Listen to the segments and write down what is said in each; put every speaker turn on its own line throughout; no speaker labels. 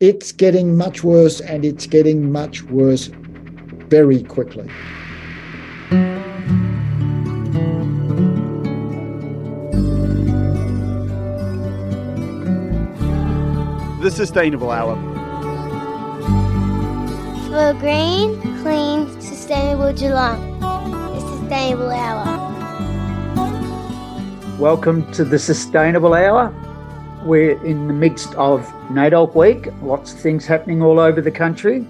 it's getting much worse and it's getting much worse very quickly.
The Sustainable Hour.
For green, clean, sustainable Geelong. The Sustainable Hour.
Welcome to the Sustainable Hour. We're in the midst of NAIDOC Week, lots of things happening all over the country,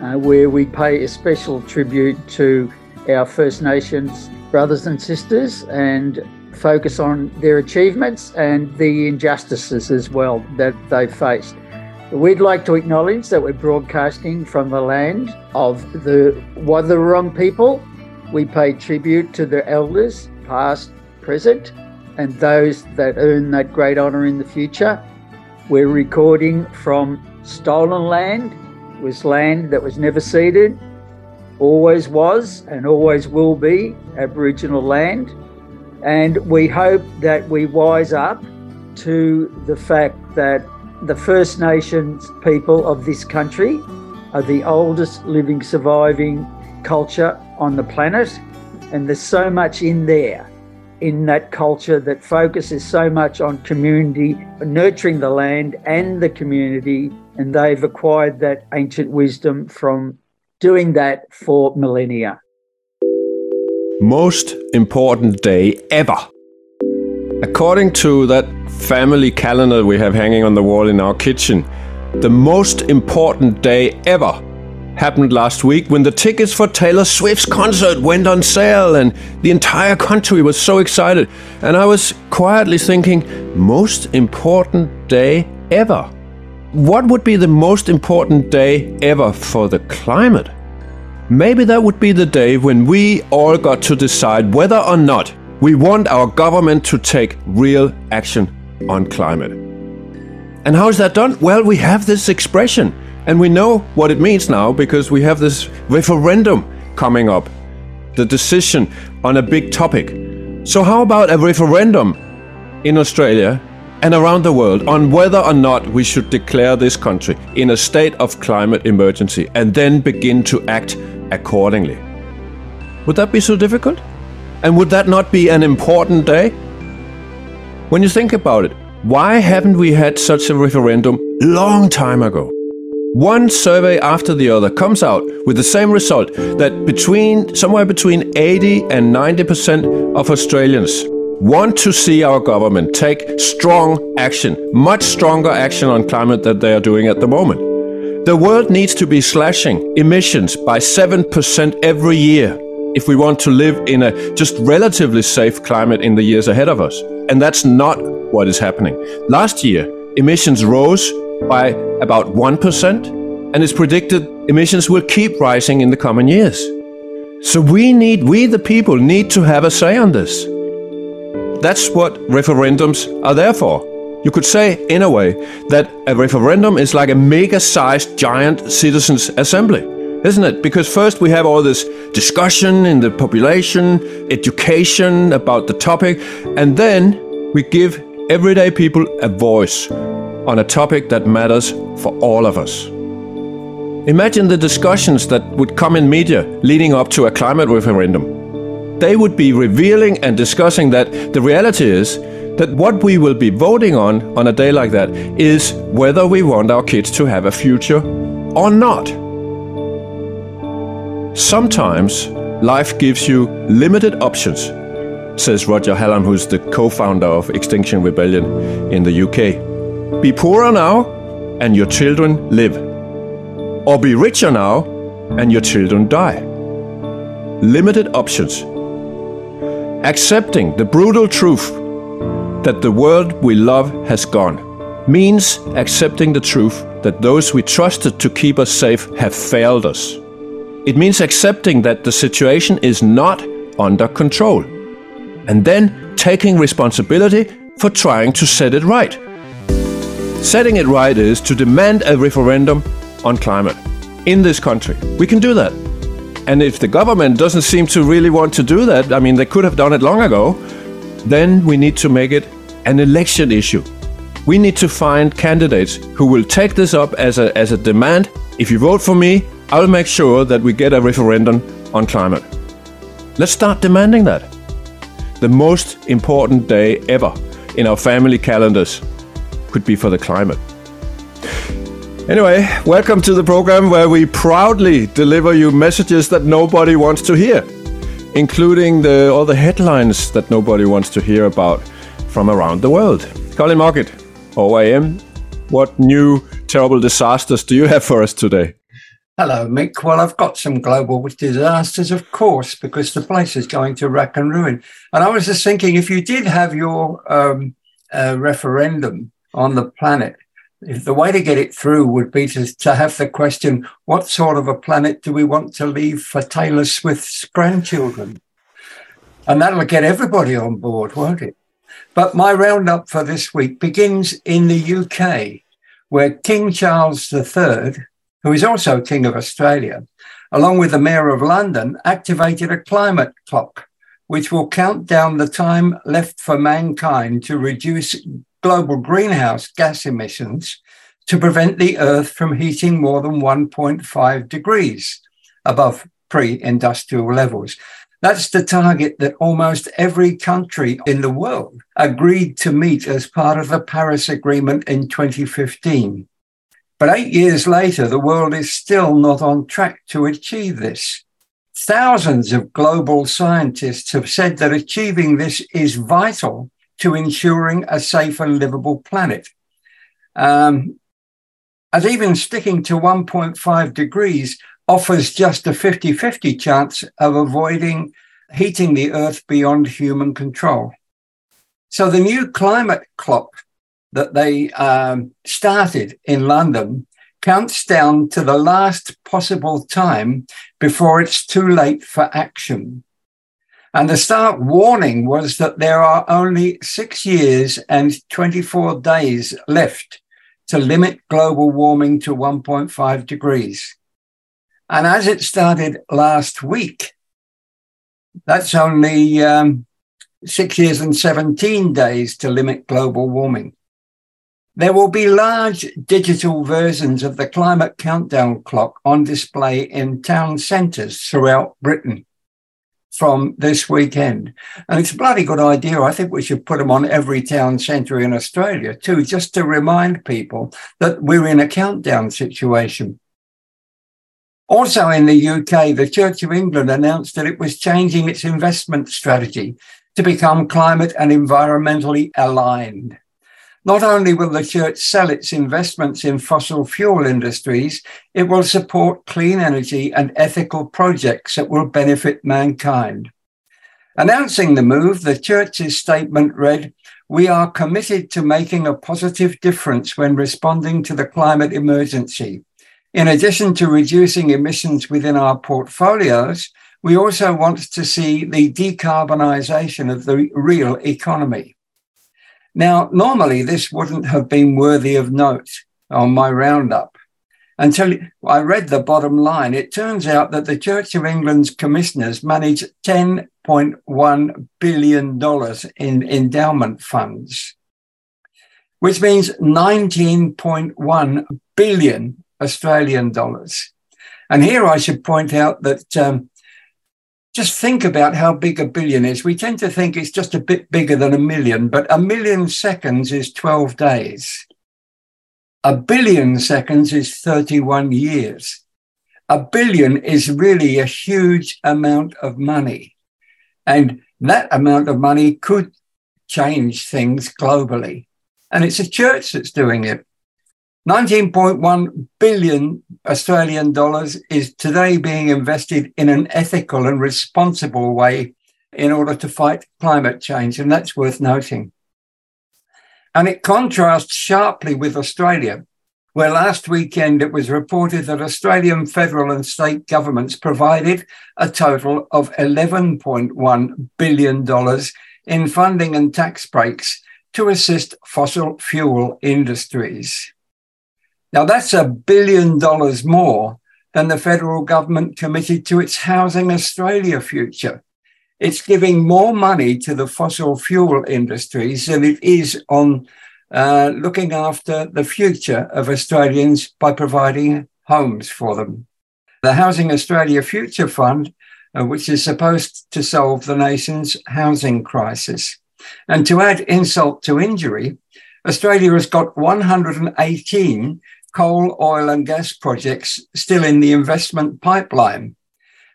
uh, where we pay a special tribute to our First Nations brothers and sisters and focus on their achievements and the injustices as well that they've faced. We'd like to acknowledge that we're broadcasting from the land of the Wathaurong people. We pay tribute to their elders, past, present, and those that earn that great honour in the future. We're recording from stolen land, it was land that was never ceded, always was and always will be Aboriginal land. And we hope that we wise up to the fact that the First Nations people of this country are the oldest living surviving culture on the planet. And there's so much in there, in that culture that focuses so much on community, nurturing the land and the community. And they've acquired that ancient wisdom from doing that for millennia
most important day ever. According to that family calendar we have hanging on the wall in our kitchen, the most important day ever happened last week when the tickets for Taylor Swift's concert went on sale and the entire country was so excited. And I was quietly thinking, most important day ever. What would be the most important day ever for the climate? Maybe that would be the day when we all got to decide whether or not we want our government to take real action on climate. And how is that done? Well, we have this expression, and we know what it means now because we have this referendum coming up the decision on a big topic. So, how about a referendum in Australia and around the world on whether or not we should declare this country in a state of climate emergency and then begin to act accordingly. Would that be so difficult? And would that not be an important day? When you think about it, why haven't we had such a referendum long time ago? One survey after the other comes out with the same result that between somewhere between 80 and 90% of Australians want to see our government take strong action, much stronger action on climate than they are doing at the moment. The world needs to be slashing emissions by 7% every year if we want to live in a just relatively safe climate in the years ahead of us. And that's not what is happening. Last year, emissions rose by about 1%, and it's predicted emissions will keep rising in the coming years. So we need, we the people, need to have a say on this. That's what referendums are there for. You could say, in a way, that a referendum is like a mega sized giant citizens' assembly, isn't it? Because first we have all this discussion in the population, education about the topic, and then we give everyday people a voice on a topic that matters for all of us. Imagine the discussions that would come in media leading up to a climate referendum. They would be revealing and discussing that the reality is that what we will be voting on on a day like that is whether we want our kids to have a future or not. Sometimes life gives you limited options, says Roger Hallam, who's the co founder of Extinction Rebellion in the UK. Be poorer now, and your children live. Or be richer now, and your children die. Limited options. Accepting the brutal truth that the world we love has gone means accepting the truth that those we trusted to keep us safe have failed us. It means accepting that the situation is not under control and then taking responsibility for trying to set it right. Setting it right is to demand a referendum on climate in this country. We can do that. And if the government doesn't seem to really want to do that, I mean, they could have done it long ago, then we need to make it an election issue. we need to find candidates who will take this up as a, as a demand. If you vote for me, I will make sure that we get a referendum on climate. Let's start demanding that. The most important day ever in our family calendars could be for the climate. Anyway, welcome to the program where we proudly deliver you messages that nobody wants to hear, including the, all the headlines that nobody wants to hear about from around the world. Colin Mockett, OAM, what new terrible disasters do you have for us today?
Hello, Mik. Well, I've got some global disasters, of course, because the place is going to rack and ruin. And I was just thinking if you did have your um, uh, referendum on the planet, the way to get it through would be to, to have the question what sort of a planet do we want to leave for Taylor Swift's grandchildren? And that'll get everybody on board, won't it? But my roundup for this week begins in the UK, where King Charles III, who is also King of Australia, along with the Mayor of London, activated a climate clock, which will count down the time left for mankind to reduce global greenhouse gas emissions to prevent the Earth from heating more than 1.5 degrees above pre industrial levels. That's the target that almost every country in the world agreed to meet as part of the Paris Agreement in 2015. But eight years later, the world is still not on track to achieve this. Thousands of global scientists have said that achieving this is vital to ensuring a safe and livable planet. Um, as even sticking to 1.5 degrees offers just a 50 50 chance of avoiding heating the Earth beyond human control. So the new climate clock that they um, started in London counts down to the last possible time before it's too late for action. And the stark warning was that there are only six years and 24 days left to limit global warming to 1.5 degrees. And as it started last week, that's only um, six years and 17 days to limit global warming. There will be large digital versions of the climate countdown clock on display in town centres throughout Britain from this weekend. And it's a bloody good idea. I think we should put them on every town centre in Australia too, just to remind people that we're in a countdown situation. Also in the UK, the Church of England announced that it was changing its investment strategy to become climate and environmentally aligned. Not only will the church sell its investments in fossil fuel industries, it will support clean energy and ethical projects that will benefit mankind. Announcing the move, the church's statement read, We are committed to making a positive difference when responding to the climate emergency. In addition to reducing emissions within our portfolios, we also want to see the decarbonisation of the real economy. Now, normally this wouldn't have been worthy of note on my roundup until I read the bottom line. It turns out that the Church of England's commissioners manage $10.1 billion in endowment funds, which means 19.1 billion Australian dollars. And here I should point out that um, just think about how big a billion is. We tend to think it's just a bit bigger than a million, but a million seconds is 12 days. A billion seconds is 31 years. A billion is really a huge amount of money. And that amount of money could change things globally. And it's a church that's doing it. 19.1 billion Australian dollars is today being invested in an ethical and responsible way in order to fight climate change, and that's worth noting. And it contrasts sharply with Australia, where last weekend it was reported that Australian federal and state governments provided a total of $11.1 billion in funding and tax breaks to assist fossil fuel industries. Now, that's a billion dollars more than the federal government committed to its Housing Australia future. It's giving more money to the fossil fuel industries than it is on uh, looking after the future of Australians by providing homes for them. The Housing Australia Future Fund, uh, which is supposed to solve the nation's housing crisis. And to add insult to injury, Australia has got 118 coal, oil, and gas projects still in the investment pipeline.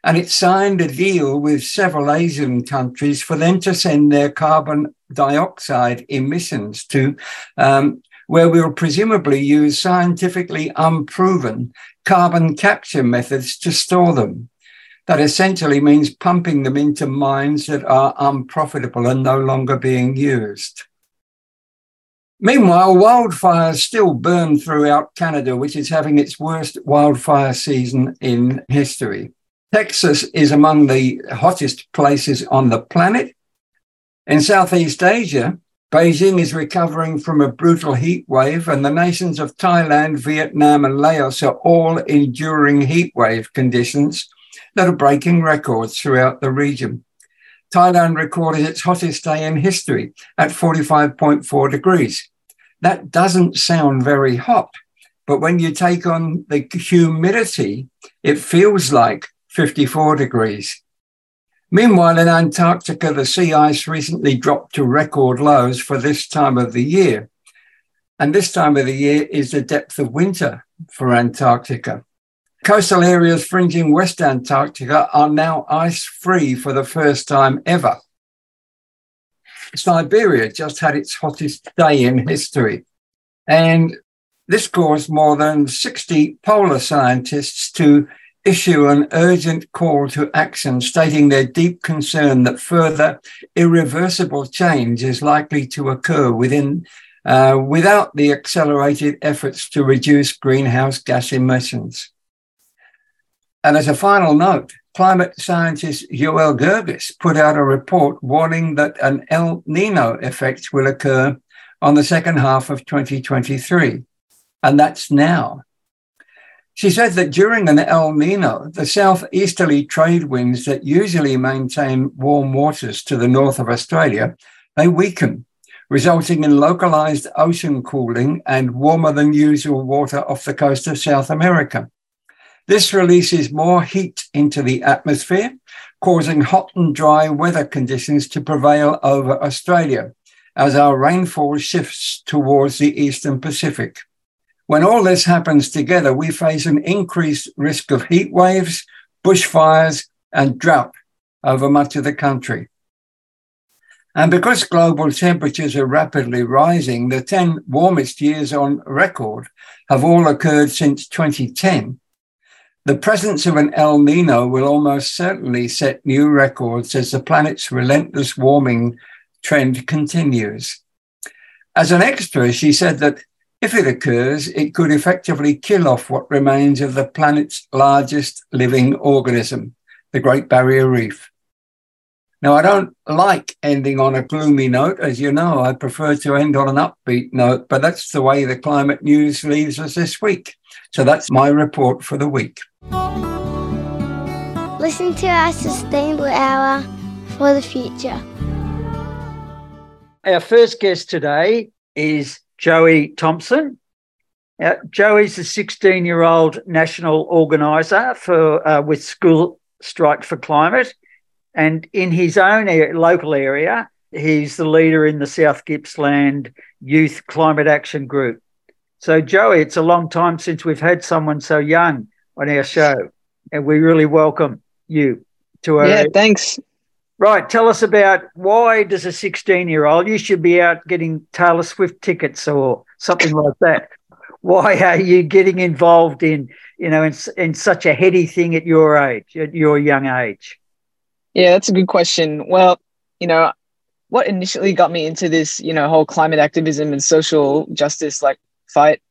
And it signed a deal with several Asian countries for them to send their carbon dioxide emissions to um, where we'll presumably use scientifically unproven carbon capture methods to store them. That essentially means pumping them into mines that are unprofitable and no longer being used. Meanwhile, wildfires still burn throughout Canada, which is having its worst wildfire season in history. Texas is among the hottest places on the planet. In Southeast Asia, Beijing is recovering from a brutal heat wave, and the nations of Thailand, Vietnam, and Laos are all enduring heat wave conditions that are breaking records throughout the region. Thailand recorded its hottest day in history at 45.4 degrees. That doesn't sound very hot, but when you take on the humidity, it feels like 54 degrees. Meanwhile, in Antarctica, the sea ice recently dropped to record lows for this time of the year. And this time of the year is the depth of winter for Antarctica. Coastal areas fringing West Antarctica are now ice free for the first time ever. Siberia just had its hottest day in history. And this caused more than 60 polar scientists to issue an urgent call to action, stating their deep concern that further irreversible change is likely to occur within, uh, without the accelerated efforts to reduce greenhouse gas emissions. And as a final note, climate scientist Joëlle Gergis put out a report warning that an El Nino effect will occur on the second half of 2023. And that's now. She said that during an El Nino, the southeasterly trade winds that usually maintain warm waters to the north of Australia, they weaken, resulting in localized ocean cooling and warmer than usual water off the coast of South America. This releases more heat into the atmosphere, causing hot and dry weather conditions to prevail over Australia as our rainfall shifts towards the eastern Pacific. When all this happens together, we face an increased risk of heat waves, bushfires, and drought over much of the country. And because global temperatures are rapidly rising, the 10 warmest years on record have all occurred since 2010. The presence of an El Nino will almost certainly set new records as the planet's relentless warming trend continues. As an extra, she said that if it occurs, it could effectively kill off what remains of the planet's largest living organism, the Great Barrier Reef. Now, I don't like ending on a gloomy note. As you know, I prefer to end on an upbeat note, but that's the way the climate news leaves us this week. So that's my report for the week.
Listen to our Sustainable Hour for the future.
Our first guest today is Joey Thompson. Uh, Joey's a 16 year old national organiser for uh, with School Strike for Climate, and in his own local area, he's the leader in the South Gippsland Youth Climate Action Group. So, Joey, it's a long time since we've had someone so young on our show, and we really welcome you to our.
Yeah, thanks.
Right. Tell us about why does a 16 year old, you should be out getting Taylor Swift tickets or something like that. Why are you getting involved in, you know, in, in such a heady thing at your age, at your young age?
Yeah, that's a good question. Well, you know, what initially got me into this, you know, whole climate activism and social justice like fight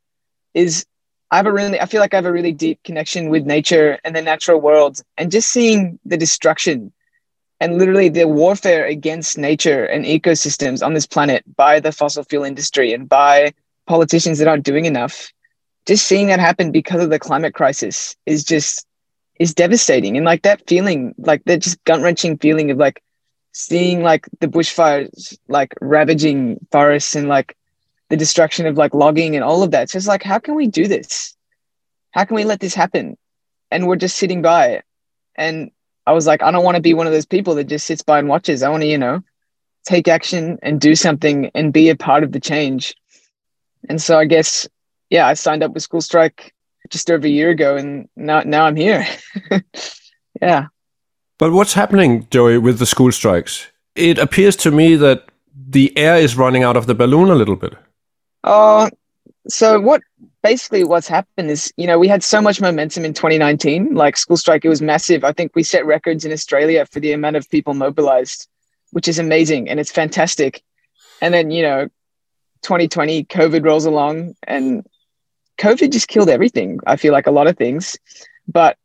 is I have a really, I feel like I have a really deep connection with nature and the natural world and just seeing the destruction and literally the warfare against nature and ecosystems on this planet by the fossil fuel industry and by politicians that aren't doing enough. Just seeing that happen because of the climate crisis is just is devastating. And like that feeling like that just gut-wrenching feeling of like seeing like the bushfires like ravaging forests and like the destruction of like logging and all of that. So It's like, how can we do this? How can we let this happen? And we're just sitting by. And I was like, I don't want to be one of those people that just sits by and watches. I want to, you know, take action and do something and be a part of the change. And so I guess, yeah, I signed up with School Strike just over a year ago and now now I'm here. yeah.
But what's happening, Joey, with the school strikes? It appears to me that the air is running out of the balloon a little bit.
Uh, so what basically what's happened is, you know, we had so much momentum in 2019, like school strike, it was massive. I think we set records in Australia for the amount of people mobilized, which is amazing and it's fantastic. And then, you know, 2020, COVID rolls along and COVID just killed everything. I feel like a lot of things, but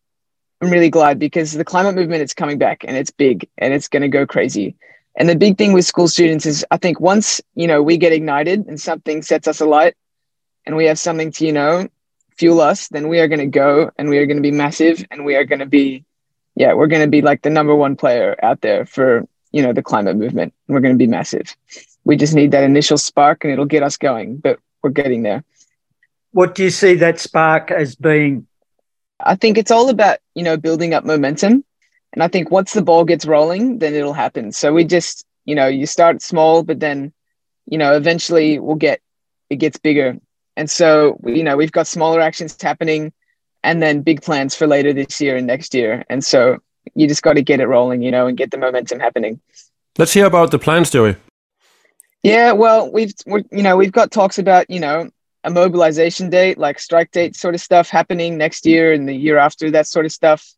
I'm really glad because the climate movement is coming back and it's big and it's going to go crazy. And the big thing with school students is I think once, you know, we get ignited and something sets us alight and we have something to, you know, fuel us, then we are going to go and we are going to be massive and we are going to be, yeah, we're going to be like the number one player out there for, you know, the climate movement. We're going to be massive. We just need that initial spark and it'll get us going, but we're getting there.
What do you see that spark as being?
I think it's all about, you know, building up momentum. And I think once the ball gets rolling, then it'll happen. So we just, you know, you start small, but then, you know, eventually we'll get, it gets bigger. And so, you know, we've got smaller actions happening and then big plans for later this year and next year. And so you just got to get it rolling, you know, and get the momentum happening.
Let's hear about the plans, Joey.
Yeah, well, we've, we you know, we've got talks about, you know, a mobilization date, like strike date sort of stuff happening next year and the year after, that sort of stuff.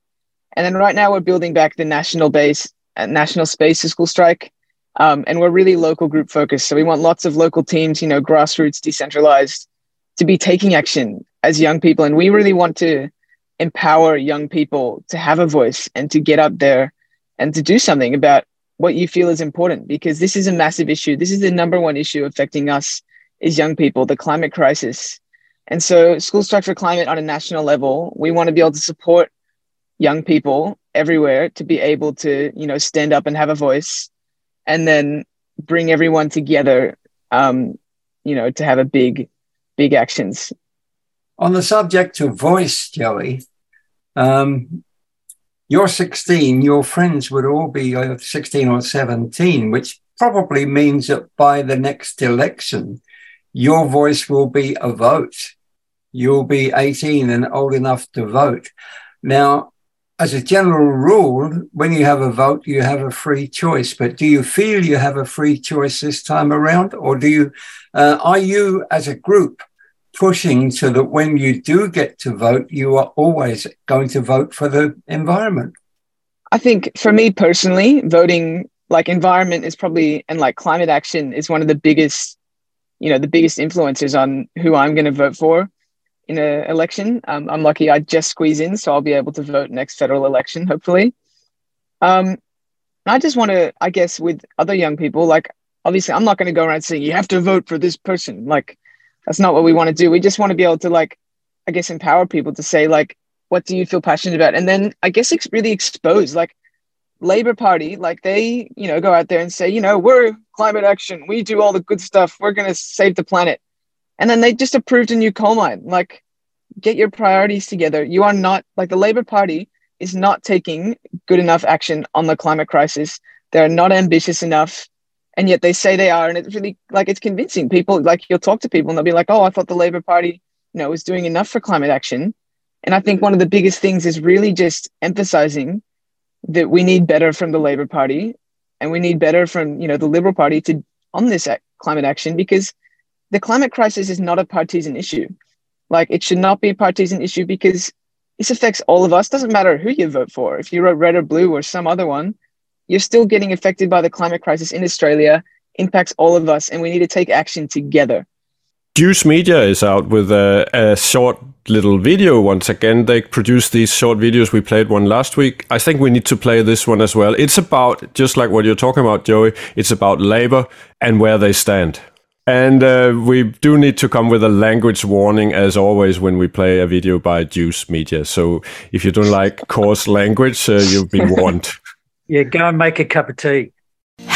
And then right now we're building back the national base, uh, national space to school strike. Um, and we're really local group focused. So we want lots of local teams, you know, grassroots, decentralized, to be taking action as young people. And we really want to empower young people to have a voice and to get up there and to do something about what you feel is important because this is a massive issue. This is the number one issue affecting us is young people, the climate crisis. And so, School Strike for Climate on a national level, we want to be able to support young people everywhere to be able to, you know, stand up and have a voice, and then bring everyone together, um, you know, to have a big, big actions.
On the subject of voice, Joey, um, you're 16, your friends would all be uh, 16 or 17, which probably means that by the next election, your voice will be a vote. You'll be 18 and old enough to vote. Now, as a general rule, when you have a vote, you have a free choice. But do you feel you have a free choice this time around, or do you? Uh, are you, as a group, pushing so that when you do get to vote, you are always going to vote for the environment?
I think for me personally, voting like environment is probably and like climate action is one of the biggest you know the biggest influences on who I'm going to vote for in an election. Um, I'm lucky I just squeeze in, so I'll be able to vote next federal election, hopefully. Um, I just want to, I guess, with other young people, like obviously, I'm not going to go around saying you have to vote for this person. Like that's not what we want to do. We just want to be able to, like, I guess, empower people to say, like, what do you feel passionate about, and then I guess it's really expose, like Labor Party, like they, you know, go out there and say, you know, we're climate action, we do all the good stuff, we're going to save the planet. And then they just approved a new coal mine. Like, get your priorities together. You are not, like, the Labor Party is not taking good enough action on the climate crisis. They're not ambitious enough. And yet they say they are. And it's really, like, it's convincing people. Like, you'll talk to people and they'll be like, oh, I thought the Labor Party, you know, was doing enough for climate action. And I think one of the biggest things is really just emphasizing that we need better from the Labor Party and we need better from you know the Liberal Party to on this climate action because the climate crisis is not a partisan issue. Like it should not be a partisan issue because this affects all of us. Doesn't matter who you vote for. If you vote red or blue or some other one, you're still getting affected by the climate crisis in Australia. Impacts all of us, and we need to take action together.
Juice Media is out with a, a, short little video once again. They produce these short videos. We played one last week. I think we need to play this one as well. It's about, just like what you're talking about, Joey, it's about labor and where they stand. And uh, we do need to come with a language warning, as always, when we play a video by Juice Media. So if you don't like coarse language, uh, you've been warned.
Yeah, go and make a cup of tea.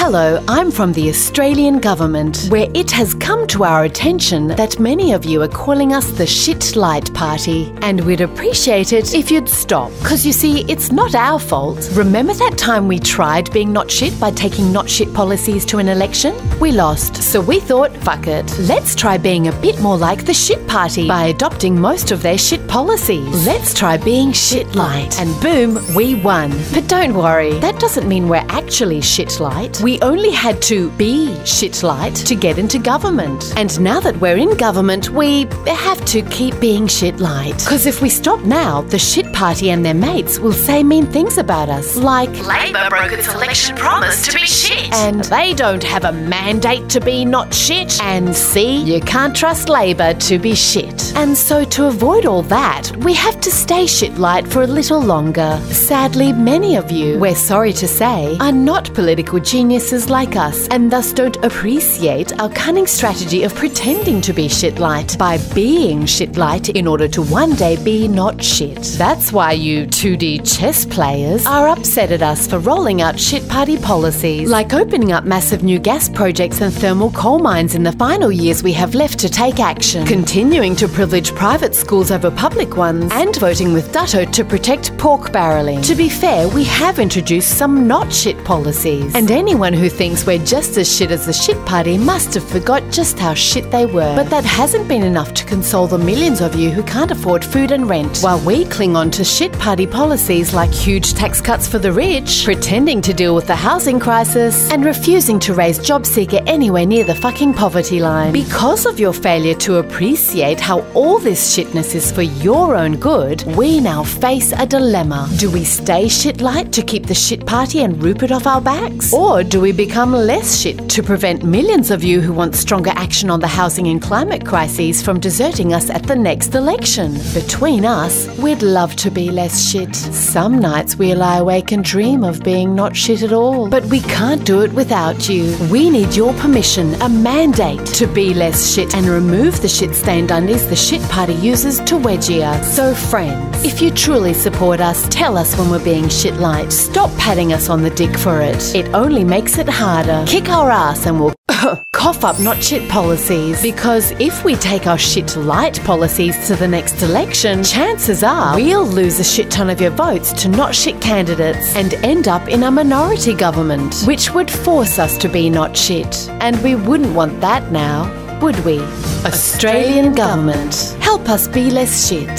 Hello, I'm from the Australian Government, where it has come to our attention that many of you are calling us the Shit Light Party, and we'd appreciate it if you'd stop. Because you see, it's not our fault. Remember that time we tried being not shit by taking not shit policies to an election? We lost, so we thought, fuck it. Let's try being a bit more like the Shit Party by adopting most of their shit policies. Let's try being shit light. And boom, we won. But don't worry, that doesn't mean we're actually shit light. We only had to be shit light to get into government. And now that we're in government, we have to keep being shit light. Because if we stop now, the shit party and their mates will say mean things about us, like
Labor broke its election promise to be shit.
and they don't have a mandate to be not shit. And see, you can't trust Labor to be shit. And so, to avoid all that, we have to stay shit light for a little longer. Sadly, many of you, we're sorry to say, are not political geniuses like us and thus don't appreciate our cunning strategy of pretending to be shit light by being shit light in order to one day be not shit. That's why you 2D chess players are upset at us for rolling out shit party policies, like opening up massive new gas projects and thermal coal mines in the final years we have left to take action, continuing to privilege private schools over public ones, and voting with Dutto to protect pork barrelling. To be fair, we have introduced some not shit policies, and anyone who thinks we're just as shit as the shit party must have forgot just how shit they were. But that hasn't been enough to console the millions of you who can't afford food and rent, while we cling on to shit party policies like huge tax cuts for the rich, pretending to deal with the housing crisis, and refusing to raise job seeker anywhere near the fucking poverty line. Because of your failure to appreciate how all this shitness is for your own good, we now face a dilemma. Do we stay shit light to keep the shit party and Rupert off our backs? Or do we become less shit to prevent millions of you who want stronger action on the housing and climate crises from deserting us at the next election? Between us, we'd love to be less shit. Some nights we lie awake and dream of being not shit at all. But we can't do it without you. We need your permission, a mandate, to be less shit and remove the shit stained undies the shit party uses to wedgie us. So, friends, if you truly support us, tell us when we're being shit light. Stop patting us on the dick for it. It only makes it harder. Kick our ass and we'll cough up not shit policies. Because if we take our shit light policies to the next election, chances are we'll lose a shit ton of your votes to not shit candidates and end up in a minority government, which would force us to be not shit. And we wouldn't want that now, would we? Australian government, help us be less shit.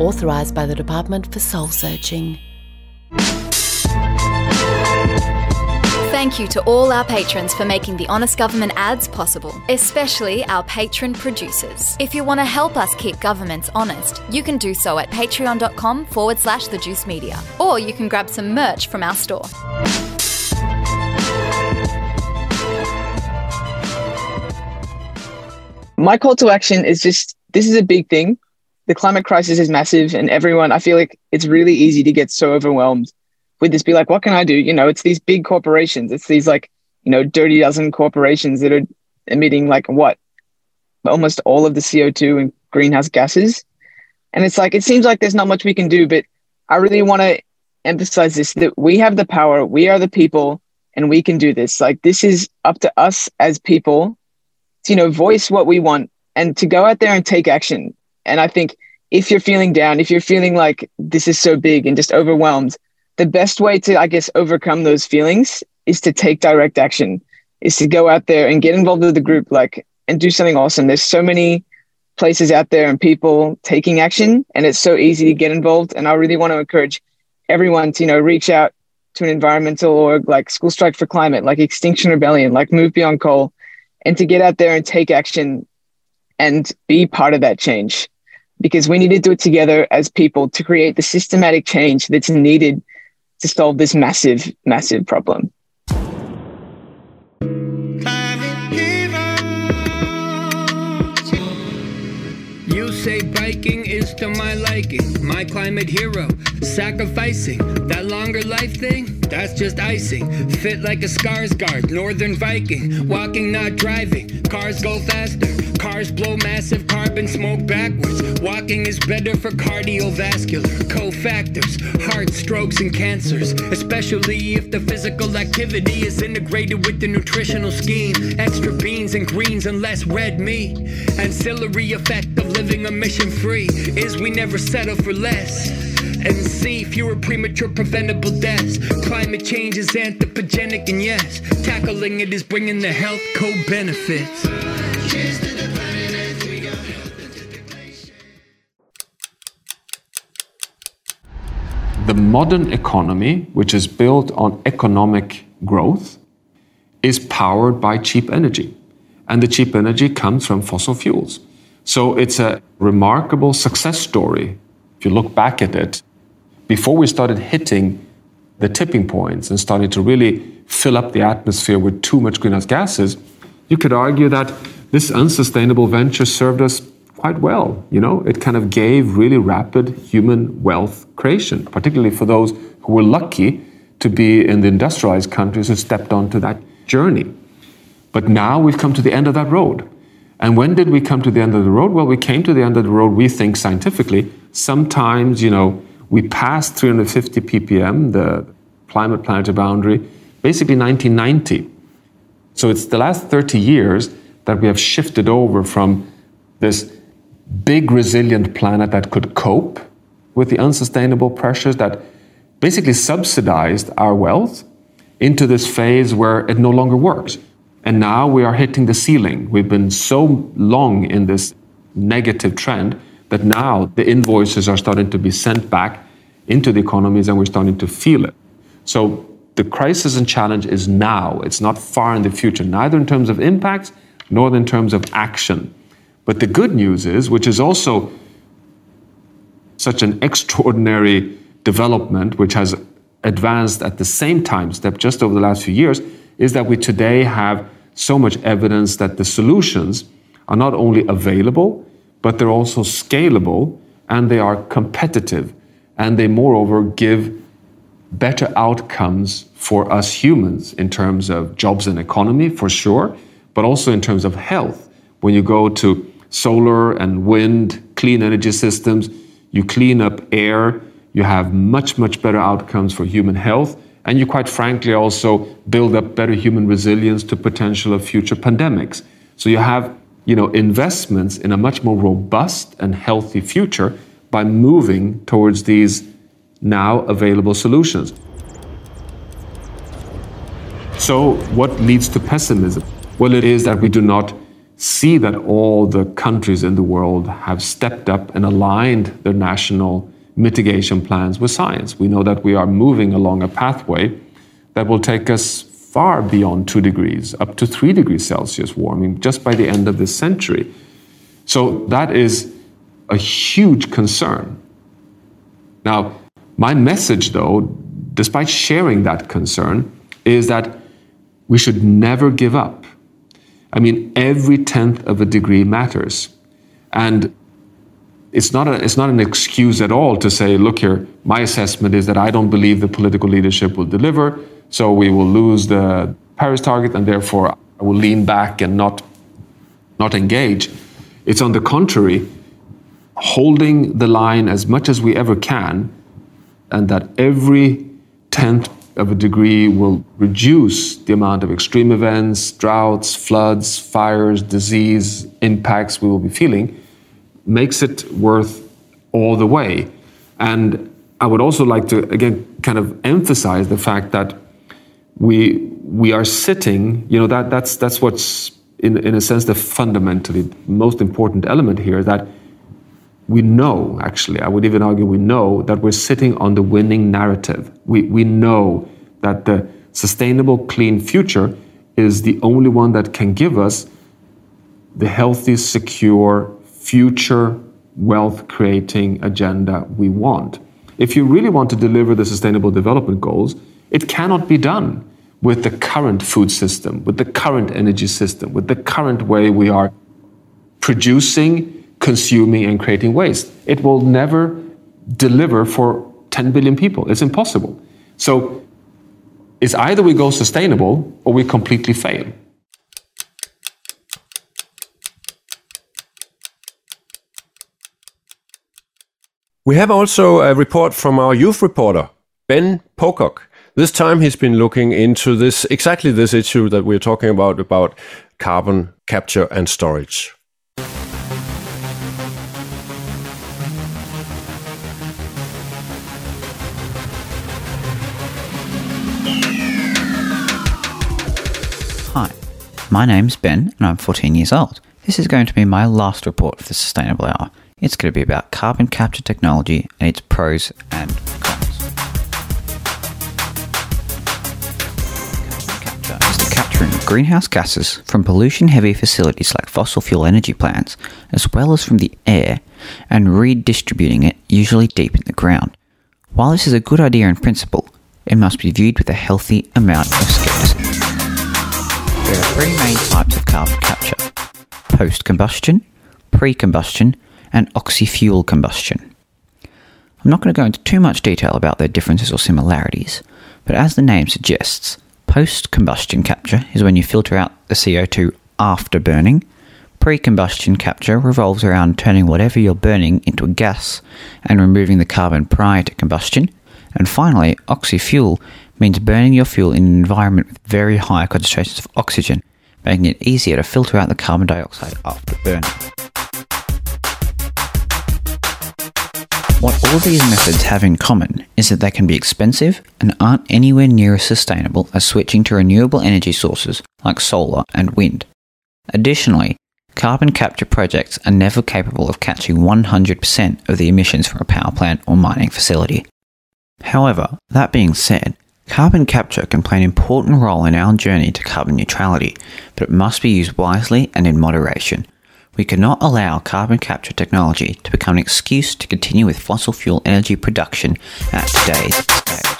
Authorised by the Department for Soul Searching.
Thank you to all our patrons for making the Honest Government ads possible, especially our patron producers. If you want to help us keep governments honest, you can do so at patreon.com forward slash the juice media, or you can grab some merch from our store.
my call to action is just this is a big thing. The climate crisis is massive, and everyone, I feel like it's really easy to get so overwhelmed with this. Be like, what can I do? You know, it's these big corporations, it's these like, you know, dirty dozen corporations that are emitting like what? Almost all of the CO2 and greenhouse gases. And it's like, it seems like there's not much we can do, but I really want to emphasize this that we have the power, we are the people, and we can do this. Like, this is up to us as people to, you know, voice what we want and to go out there and take action. And I think if you're feeling down, if you're feeling like this is so big and just overwhelmed, the best way to, I guess, overcome those feelings is to take direct action, is to go out there and get involved with the group, like, and do something awesome. There's so many places out there and people taking action, and it's so easy to get involved. And I really want to encourage everyone to, you know, reach out to an environmental org like School Strike for Climate, like Extinction Rebellion, like Move Beyond Coal, and to get out there and take action and be part of that change. Because we need to do it together as people to create the systematic change that's needed to solve this massive, massive problem.
You say biking is to my liking, my climate hero. Sacrificing that longer life thing, that's just icing. Fit like a Skarsgård, northern Viking. Walking, not driving. Cars go faster, cars blow massive carbon smoke backwards. Walking is better for cardiovascular cofactors, heart strokes, and cancers. Especially if the physical activity is integrated with the nutritional scheme. Extra beans and greens and less red meat. Ancillary effect of living emission free is we never settle for less and see fewer premature preventable deaths. Climate change is anthropogenic, and yes, tackling it is bringing the health co benefits.
The modern economy, which is built on economic growth, is powered by cheap energy. And the cheap energy comes from fossil fuels. So it's a remarkable success story. If you look back at it, before we started hitting the tipping points and starting to really fill up the atmosphere with too much greenhouse gases, you could argue that this unsustainable venture served us quite well. You know, it kind of gave really rapid human wealth creation, particularly for those who were lucky to be in the industrialized countries who stepped onto that journey. But now we've come to the end of that road. And when did we come to the end of the road? Well, we came to the end of the road, we think scientifically, sometimes, you know, we passed 350 ppm, the climate planetary boundary, basically 1990. So it's the last 30 years that we have shifted over from this big resilient planet that could cope with the unsustainable pressures that basically subsidized our wealth into this phase where it no longer works. And now we are hitting the ceiling. We've been so long in this negative trend that now the invoices are starting to be sent back into the economies and we're starting to feel it. So the crisis and challenge is now. It's not far in the future, neither in terms of impacts nor in terms of action. But the good news is, which is also such an extraordinary development, which has advanced at the same time step just over the last few years, is that we today have so much evidence that the solutions are not only available, but they're also scalable and they are competitive. And they, moreover, give better outcomes for us humans in terms of jobs and economy, for sure, but also in terms of health. When you go to solar and wind, clean energy systems, you clean up air, you have much, much better outcomes for human health, and you quite frankly also build up better human resilience to potential of future pandemics. So you have you know, investments in a much more robust and healthy future by moving towards these now available solutions. So, what leads to pessimism? Well, it is that we do not see that all the countries in the world have stepped up and aligned their national mitigation plans with science. We know that we are moving along a pathway that will take us far beyond two degrees, up to three degrees Celsius warming just by the end of this century. So that is a huge concern. Now, my message, though, despite sharing that concern, is that we should never give up. I mean, every tenth of a degree matters. And it's not, a, it's not an excuse at all to say, look here, my assessment is that I don't believe the political leadership will deliver. So we will lose the Paris target, and therefore I will lean back and not, not engage. It's on the contrary, holding the line as much as we ever can, and that every tenth of a degree will reduce the amount of extreme events, droughts, floods, fires, disease, impacts we will be feeling, makes it worth all the way. And I would also like to, again, kind of emphasize the fact that we we are sitting you know that that's that's what's in in a sense the fundamentally most important element here that we know actually i would even argue we know that we're sitting on the winning narrative. We we know that the sustainable clean future is the only one that can give us the healthy secure future wealth creating agenda we want. If you really want to deliver the sustainable development goals it cannot be done with the current food system, with the current energy system, with the current way we are producing, consuming and creating waste. It will never deliver for 10 billion people. It's impossible. So it's either we go sustainable or we completely fail.
We have also a report from our youth reporter, Ben Pocock. This time he's been looking into this exactly this issue that we're talking about about carbon capture and storage.
My name's Ben and I'm 14 years old. This is going to be my last report for the Sustainable Hour. It's going to be about carbon capture technology and its pros and cons. Carbon capture is the capturing of greenhouse gases from pollution heavy facilities like fossil fuel energy plants, as well as from the air, and redistributing it, usually deep in the ground. While this is a good idea in principle, it must be viewed with a healthy amount of skepticism. Three main types of carbon capture post combustion, pre combustion, and oxy-fuel combustion. I'm not going to go into too much detail about their differences or similarities, but as the name suggests, post combustion capture is when you filter out the CO2 after burning. Pre combustion capture revolves around turning whatever you're burning into a gas and removing the carbon prior to combustion. And finally, oxy-fuel means burning your fuel in an environment with very high concentrations of oxygen, making it easier to filter out the carbon dioxide after burning. What all these methods have in common is that they can be expensive and aren't anywhere near as sustainable as switching to renewable energy sources like solar and wind. Additionally, carbon capture projects are never capable of catching 100% of the emissions from a power plant or mining facility. However, that being said, carbon capture can play an important role in our journey to carbon neutrality, but it must be used wisely and in moderation. We cannot allow carbon capture technology to become an excuse to continue with fossil fuel energy production at today's scales.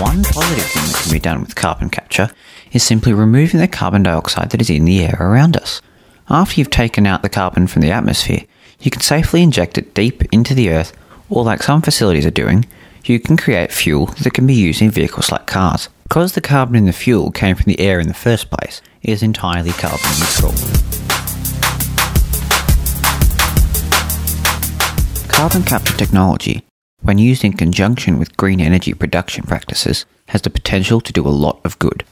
One positive thing that can be done with carbon capture is simply removing the carbon dioxide that is in the air around us. After you've taken out the carbon from the atmosphere, you can safely inject it deep into the earth, or like some facilities are doing, you can create fuel that can be used in vehicles like cars. Because the carbon in the fuel came from the air in the first place, it is entirely carbon neutral. Carbon capture technology, when used in conjunction with green energy production practices, has the potential to do a lot of good.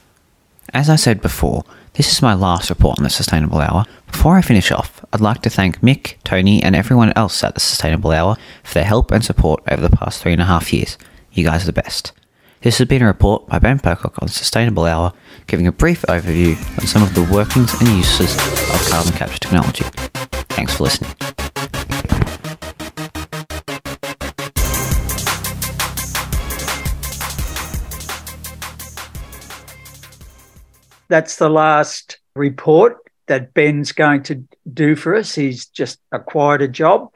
As I said before, this is my last report on the Sustainable Hour. Before I finish off, I'd like to thank Mik, Tony, and everyone else at the Sustainable Hour for their help and support over the past three and a half years. You guys are the best. This has been a report by Ben Pocock on Sustainable Hour, giving a brief overview on some of the workings and uses of carbon capture technology. Thanks for listening.
That's the last report that Ben's going to do for us. He's just acquired a job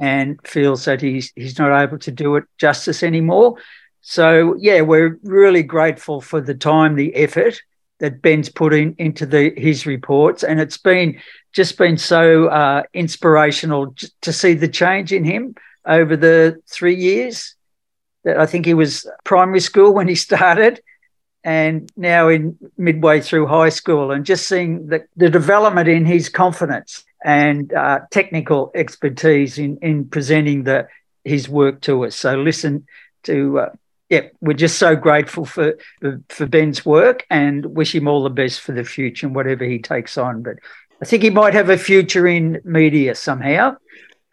and feels that he's he's not able to do it justice anymore. So yeah, we're really grateful for the time, the effort that Ben's put in into the his reports, and it's been just been so uh, inspirational to see the change in him over the three years. That I think he was primary school when he started, and now in midway through high school, and just seeing the, the development in his confidence and uh, technical expertise in in presenting the his work to us. So listen to. Uh, yeah, we're just so grateful for, for, for Ben's work and wish him all the best for the future and whatever he takes on. But I think he might have a future in media somehow.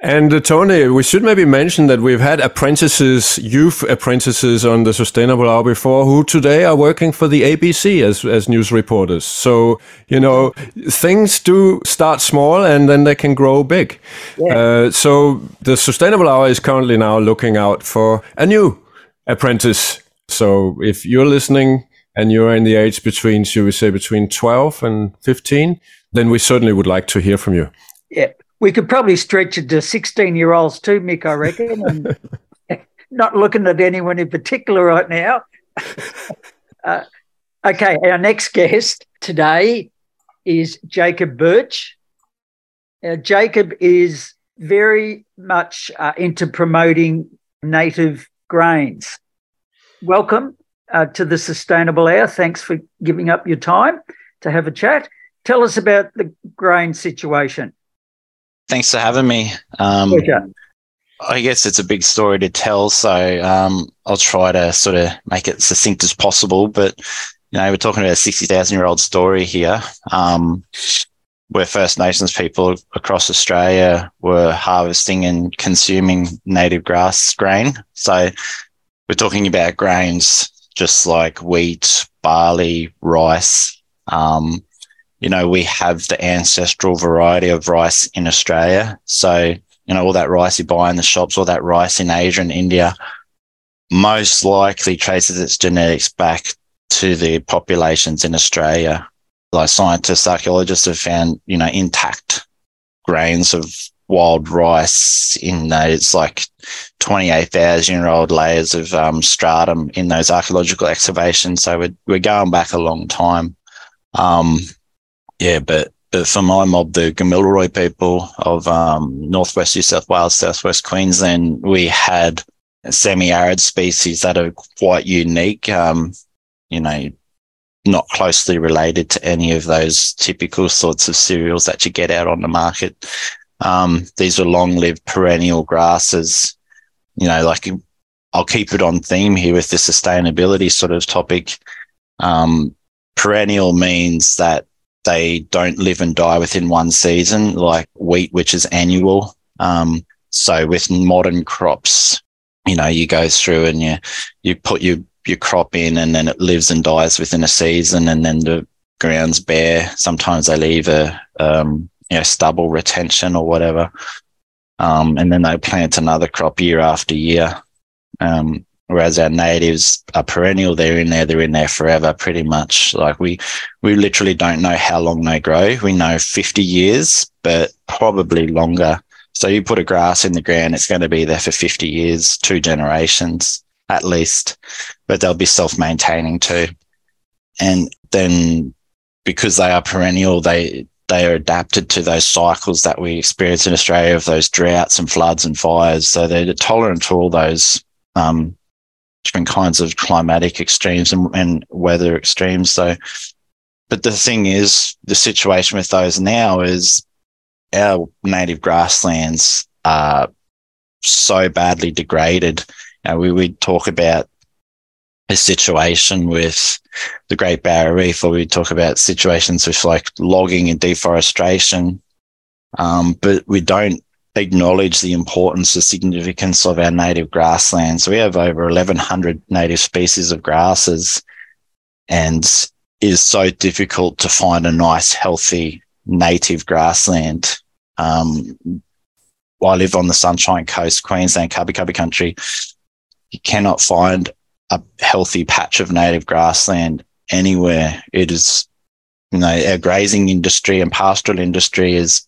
And uh, Tony, we should maybe mention that we've had apprentices, youth apprentices on the Sustainable Hour before, who today are working for the ABC as as news reporters. So you know, things do start small and then they can grow big. Yeah. Uh, so the Sustainable Hour is currently now looking out for a new apprentice. So if you're listening and you're in the age between, should we say, between 12 and 15, then we certainly would like to hear from you.
Yeah, we could probably stretch it to 16 year olds too, Mik, I reckon. And not looking at anyone in particular right now. uh, okay, our next guest today is Jacob Birch. Uh, Jacob is very much uh, into promoting native grains. Welcome uh, to the Sustainable Hour. Thanks for giving up your time to have a chat. Tell us about the grain situation.
Thanks for having me. Um, I guess it's a big story to tell, so um, I'll try to sort of make it succinct as possible. But you know, we're talking about a sixty thousand year old story here. Um, where First Nations people across Australia were harvesting and consuming native grass grain. So we're talking about grains just like wheat, barley, rice. Um, you know, we have the ancestral variety of rice in Australia. So, you know, all that rice you buy in the shops, all that rice in Asia and India, most likely traces its genetics back to the populations in Australia. Like scientists, archaeologists have found, you know, intact grains of wild rice in those like 28,000 year old layers of um, stratum in those archaeological excavations. So we're, we're going back a long time. Um, yeah, but, but for my mob, the Gamilaroi people of um, northwest New South Wales, southwest Queensland, we had semi-arid species that are quite unique. Um, you know, not closely related to any of those typical sorts of cereals that you get out on the market. Um, these are long-lived perennial grasses. You know, like I'll keep it on theme here with the sustainability sort of topic. Um, perennial means that they don't live and die within one season, like wheat, which is annual. Um, so with modern crops, you know, you go through and you you put your your crop in, and then it lives and dies within a season, and then the ground's bare. Sometimes they leave a um, you know, stubble retention or whatever. Um, and then they plant another crop year after year. Um, whereas our natives are perennial, they're in there, they're in there forever, pretty much. Like we, we literally don't know how long they grow. We know 50 years, but probably longer. So you put a grass in the ground, it's going to be there for 50 years, two generations at least, but they'll be self maintaining too. And then because they are perennial, they, they are adapted to those cycles that we experience in Australia of those droughts and floods and fires. So they're tolerant to all those um, different kinds of climatic extremes and, and, weather extremes. So, but the thing is, the situation with those now is our native grasslands are so badly degraded. You know, we talk about a situation with the Great Barrier Reef, or we talk about situations with like logging and deforestation. Um, but we don't acknowledge the importance, the significance of our native grasslands. We have over 1,100 native species of grasses, and is so difficult to find a nice, healthy native grassland. Um, I live on the Sunshine Coast, Queensland, Kabi Kabi country. You cannot find a healthy patch of native grassland anywhere. It is, you know, our grazing industry and pastoral industry is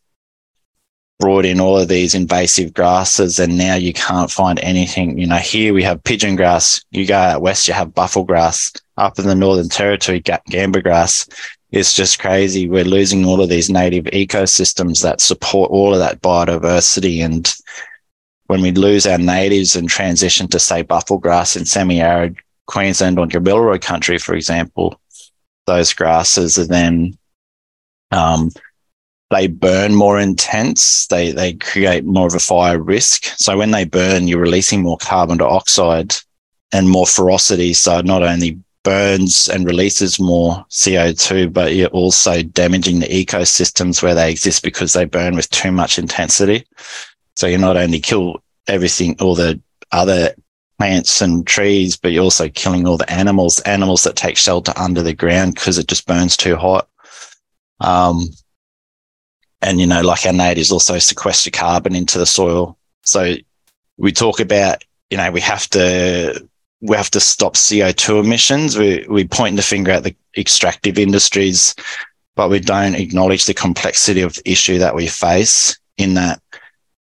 brought in all of these invasive grasses and now you can't find anything. You know, here we have pigeon grass. You go out west, you have buffel grass. Up in the Northern Territory, gamba grass. It's just crazy. We're losing all of these native ecosystems that support all of that biodiversity. And when we lose our natives and transition to, say, buffel grass in semi arid Queensland or Gamilaroi country, for example, those grasses are then um, they burn more intense. They they create more of a fire risk. So when they burn, you're releasing more carbon dioxide and more ferocity. So not only burns and releases more CO2, but you're also damaging the ecosystems where they exist because they burn with too much intensity. So you not only kill everything, all the other plants and trees, but you're also killing all the animals, animals that take shelter under the ground because it just burns too hot. Um, and, you know, like our natives also sequester carbon into the soil. So we talk about, you know, we have to, we have to stop CO2 emissions. We, we point the finger at the extractive industries, but we don't acknowledge the complexity of the issue that we face in that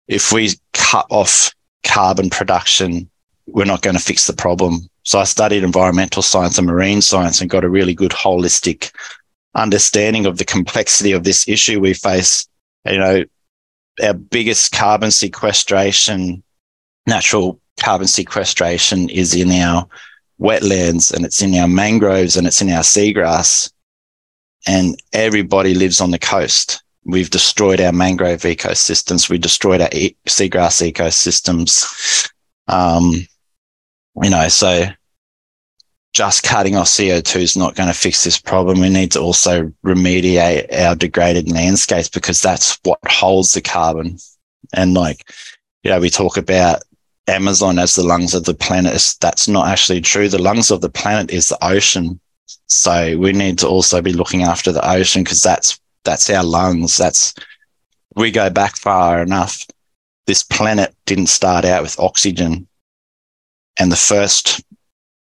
if we cut off carbon production, we're not going to fix the problem. So I studied environmental science and marine science and got a really good holistic understanding of the complexity of this issue we face. You know, our biggest carbon sequestration, natural carbon sequestration is in our wetlands and it's in our mangroves and it's in our seagrass. And everybody lives on the coast. We've destroyed our mangrove ecosystems. We destroyed our e- seagrass ecosystems. Um, you know, so just cutting off CO2 is not going to fix this problem. We need to also remediate our degraded landscapes because that's what holds the carbon. And like, you know, we talk about Amazon as the lungs of the planet. That's not actually true. The lungs of the planet is the ocean. So we need to also be looking after the ocean because that's that's our lungs. That's we go back far enough. This planet didn't start out with oxygen. And the first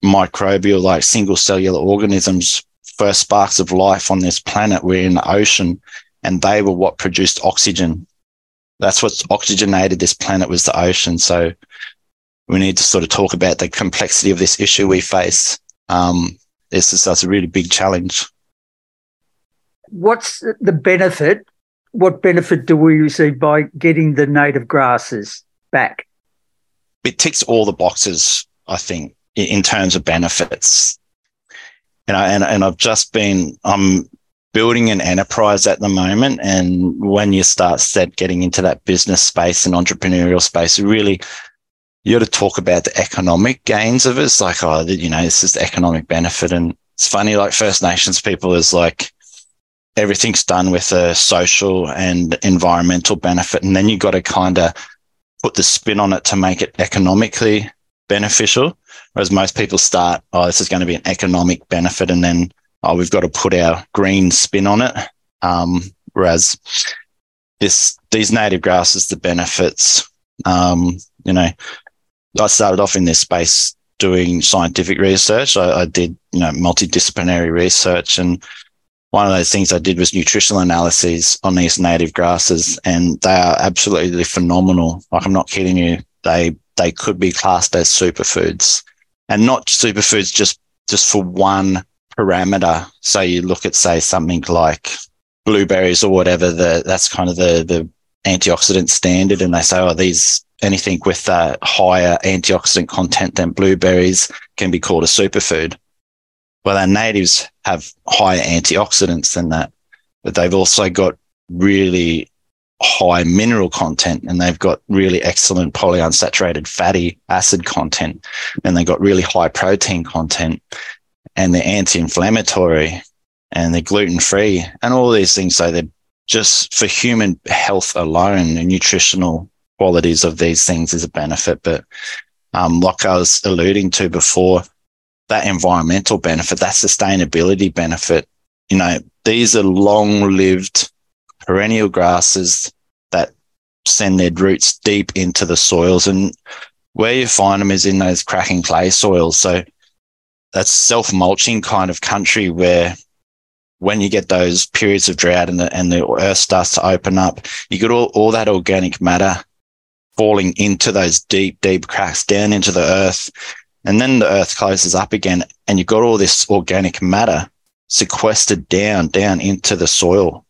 microbial, like single cellular organisms, first sparks of life on this planet were in the ocean, and they were what produced oxygen. That's what oxygenated this planet was the ocean. So we need to sort of talk about the complexity of this issue we face. Um, this is that's a really big challenge.
What's the benefit? What benefit do we receive by getting the native grasses back?
It ticks all the boxes, I think, in terms of benefits. You know, and, and I've just been I'm building an enterprise at the moment. And when you start set getting into that business space and entrepreneurial space, really you got to talk about the economic gains of it. It's like, oh, you know, this is the economic benefit. And it's funny, like First Nations people is like everything's done with a social and environmental benefit. And then you got to kind of put the spin on it to make it economically beneficial. Whereas most people start, oh, this is going to be an economic benefit. And then, oh, we've got to put our green spin on it. Um, whereas this, these native grasses, the benefits, um, you know, I started off in this space doing scientific research. I, I did, you know, multidisciplinary research and one of those things I did was nutritional analyses on these native grasses, and they are absolutely phenomenal. Like I'm not kidding you. They they could be classed as superfoods, and not superfoods just just for one parameter. So you look at say something like blueberries or whatever. The that's kind of the the antioxidant standard, and they say, oh, these anything with a higher antioxidant content than blueberries can be called a superfood. Well, our natives have higher antioxidants than that, but they've also got really high mineral content and they've got really excellent polyunsaturated fatty acid content and they've got really high protein content and they're anti-inflammatory and they're gluten free and all these things. So they're just for human health alone and nutritional qualities of these things is a benefit. But um, like I was alluding to before, that environmental benefit, that sustainability benefit, you know, these are long lived perennial grasses that send their roots deep into the soils. And where you find them is in those cracking clay soils. So that's self mulching kind of country where when you get those periods of drought and the, and the earth starts to open up, you get all, all that organic matter falling into those deep, deep cracks down into the earth. And then the earth closes up again and you've got all this organic matter sequestered down, down into the soil.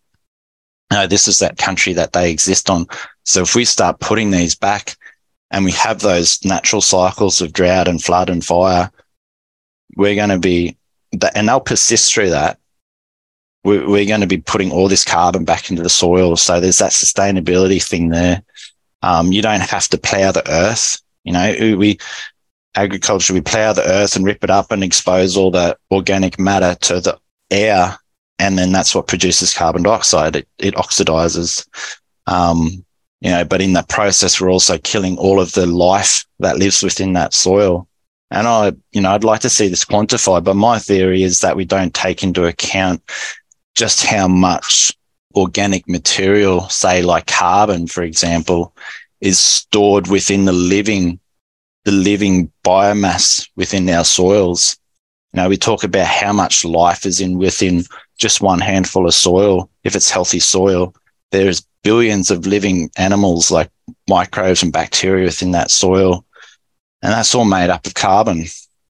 Now, this is that country that they exist on. So if we start putting these back and we have those natural cycles of drought and flood and fire, we're going to be, and they'll persist through that. We're going to be putting all this carbon back into the soil. So there's that sustainability thing there. Um, you don't have to plow the earth. You know, we agriculture, we plow the earth and rip it up and expose all the organic matter to the air. And then that's what produces carbon dioxide. It, it oxidizes. Um, you know, but in that process, we're also killing all of the life that lives within that soil. And I, you know, I'd like to see this quantified, but my theory is that we don't take into account just how much organic material, say like carbon, for example, is stored within the living, the living biomass within our soils. You know, we talk about how much life is in within just one handful of soil. If it's healthy soil, there's billions of living animals like microbes and bacteria within that soil. And that's all made up of carbon.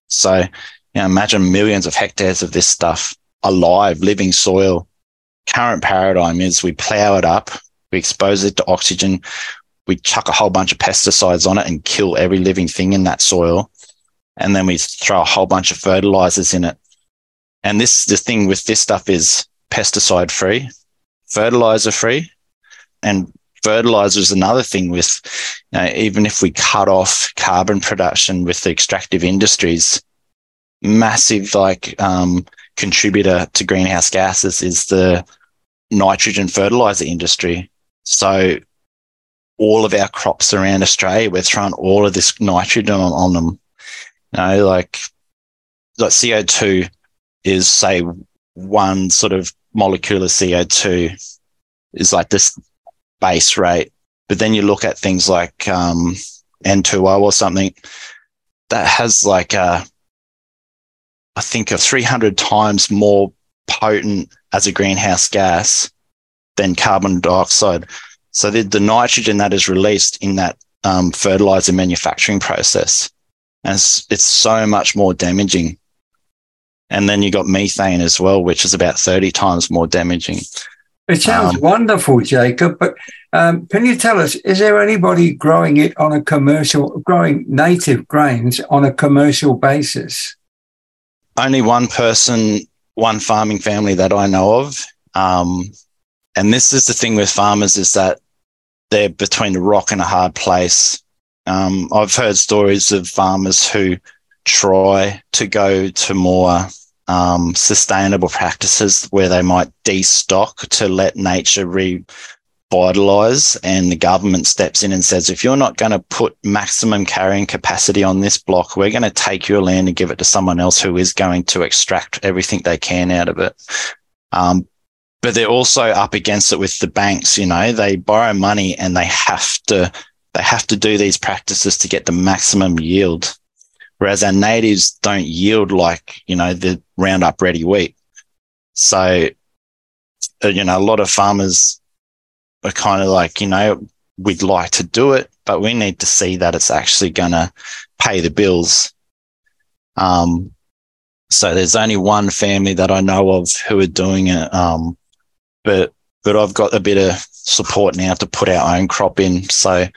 So, you know, imagine millions of hectares of this stuff alive, living soil current paradigm is we plow it up, we expose it to oxygen, we chuck a whole bunch of pesticides on it and kill every living thing in that soil. And then we throw a whole bunch of fertilizers in it. And this, the thing with this stuff is pesticide free, fertilizer free. And fertilizer is another thing with, you know, even if we cut off carbon production with the extractive industries, massive like um, contributor to greenhouse gases is the nitrogen fertilizer industry. So all of our crops around Australia, we're throwing all of this nitrogen on, on them. You know, like, like CO2 is say one sort of molecule of CO2 is like this base rate. But then you look at things like um, N2O or something that has like a, I think a 300 times more potent as a greenhouse gas than carbon dioxide. So the, the nitrogen that is released in that um, fertilizer manufacturing process, and it's, it's so much more damaging. And then you got methane as well, which is about 30 times more damaging.
It sounds um, wonderful, Jacob. But um, can you tell us, is there anybody growing it on a commercial, growing native grains on a commercial basis?
Only one person, one farming family that I know of. Um, and this is the thing with farmers is that they're between a rock and a hard place. Um, I've heard stories of farmers who try to go to more um, sustainable practices where they might destock to let nature revitalize, and the government steps in and says, if you're not going to put maximum carrying capacity on this block, we're going to take your land and give it to someone else who is going to extract everything they can out of it. Um, but they're also up against it with the banks. You know, they borrow money and they have to they have to do these practices to get the maximum yield. Whereas our natives don't yield like you know the Roundup ready wheat. So, uh, you know, a lot of farmers are kind of like, you know, we'd like to do it, but we need to see that it's actually going to pay the bills. Um, so there's only one family that I know of who are doing it. Um, but but I've got a bit of support now to put our own crop in. So we're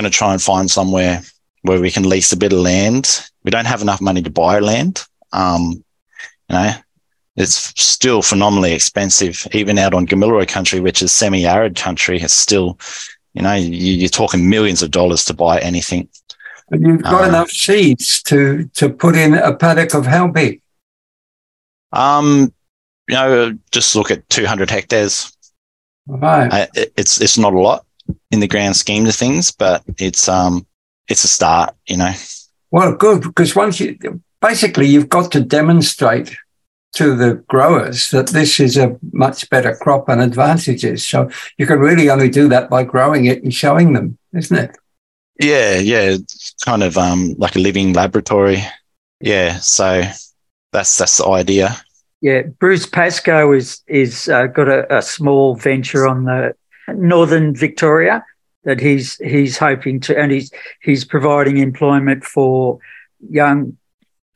going to try and find somewhere where we can lease a bit of land. We don't have enough money to buy land. Um, you know, it's still phenomenally expensive, even out on Gamilaroi country, which is semi-arid country. It's still, you know, you, are talking millions of dollars to buy anything.
But you've got uh, enough seeds to to put in a paddock of how big?
Um, you know, just look at 200 hectares.
Right. Uh,
it's it's not a lot in the grand scheme of things, but it's um it's a start, you know.
Well, good because once you basically you've got to demonstrate to the growers that this is a much better crop and advantages. So you can really only do that by growing it and showing them, isn't it?
Yeah, yeah, it's kind of um like a living laboratory. Yeah, so that's that's the idea.
Yeah, Bruce Pascoe is is uh, got a, a, small venture on the northern Victoria that he's he's hoping to, and he's he's providing employment for young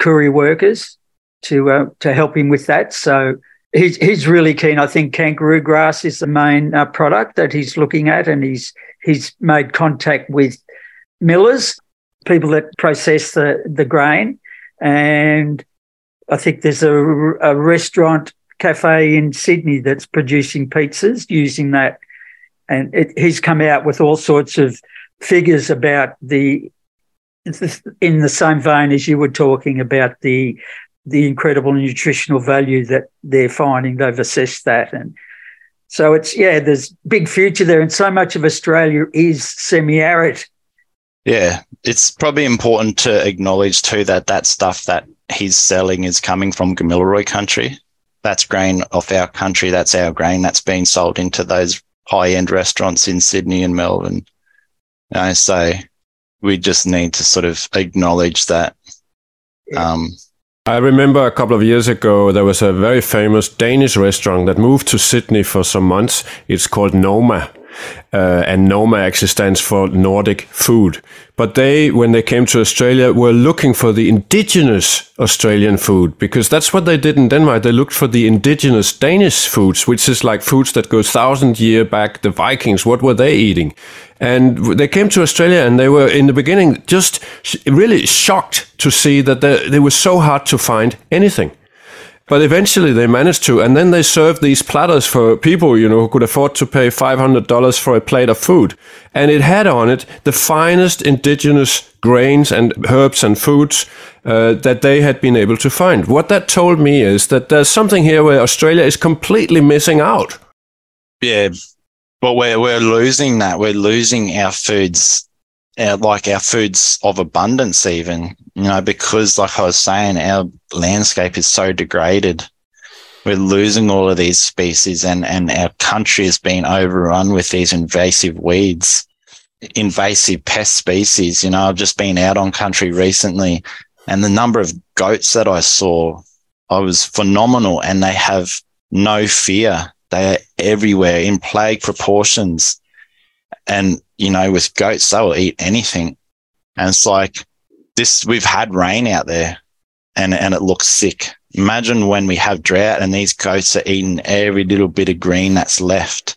Koori workers to uh, to help him with that. So he's he's really keen. I think kangaroo grass is the main uh, product that he's looking at, and he's he's made contact with millers, people that process the the grain, and I think there's a, a restaurant cafe in Sydney that's producing pizzas using that. And it, he's come out with all sorts of figures about the, in the same vein as you were talking about the, the incredible nutritional value that they're finding. They've assessed that. And so it's, yeah, there's big future there. And so much of Australia is semi arid.
Yeah, it's probably important to acknowledge too that that stuff that he's selling is coming from Gamilaroi country. That's grain off our country. That's our grain that's being sold into those high end restaurants in Sydney and Melbourne. You know, so we just need to sort of acknowledge that. Um,
I remember a couple of years ago, there was a very famous Danish restaurant that moved to Sydney for some months. It's called Noma. Uh, and NOMA actually stands for Nordic food. But they, when they came to Australia, were looking for the indigenous Australian food because that's what they did in Denmark. They looked for the indigenous Danish foods, which is like foods that go thousand year back. The Vikings, what were they eating? And they came to Australia and they were in the beginning just really shocked to see that they, they were so hard to find anything. But eventually they managed to, and then they served these platters for people, you know, who could afford to pay $500 for a plate of food. And it had on it the finest indigenous grains and herbs and foods uh, that they had been able to find. What that told me is that there's something here where Australia is completely missing out.
Yeah, but we're we're losing that. We're losing our foods, our, like our foods of abundance, even you know, because like I was saying, our landscape is so degraded. We're losing all of these species, and and our country is being overrun with these invasive weeds, invasive pest species. You know, I've just been out on country recently, and the number of goats that I saw, I was phenomenal, and they have no fear they are everywhere in plague proportions. And, you know, with goats, they will eat anything. And it's like this, we've had rain out there and, and it looks sick. Imagine when we have drought and these goats are eating every little bit of green that's left.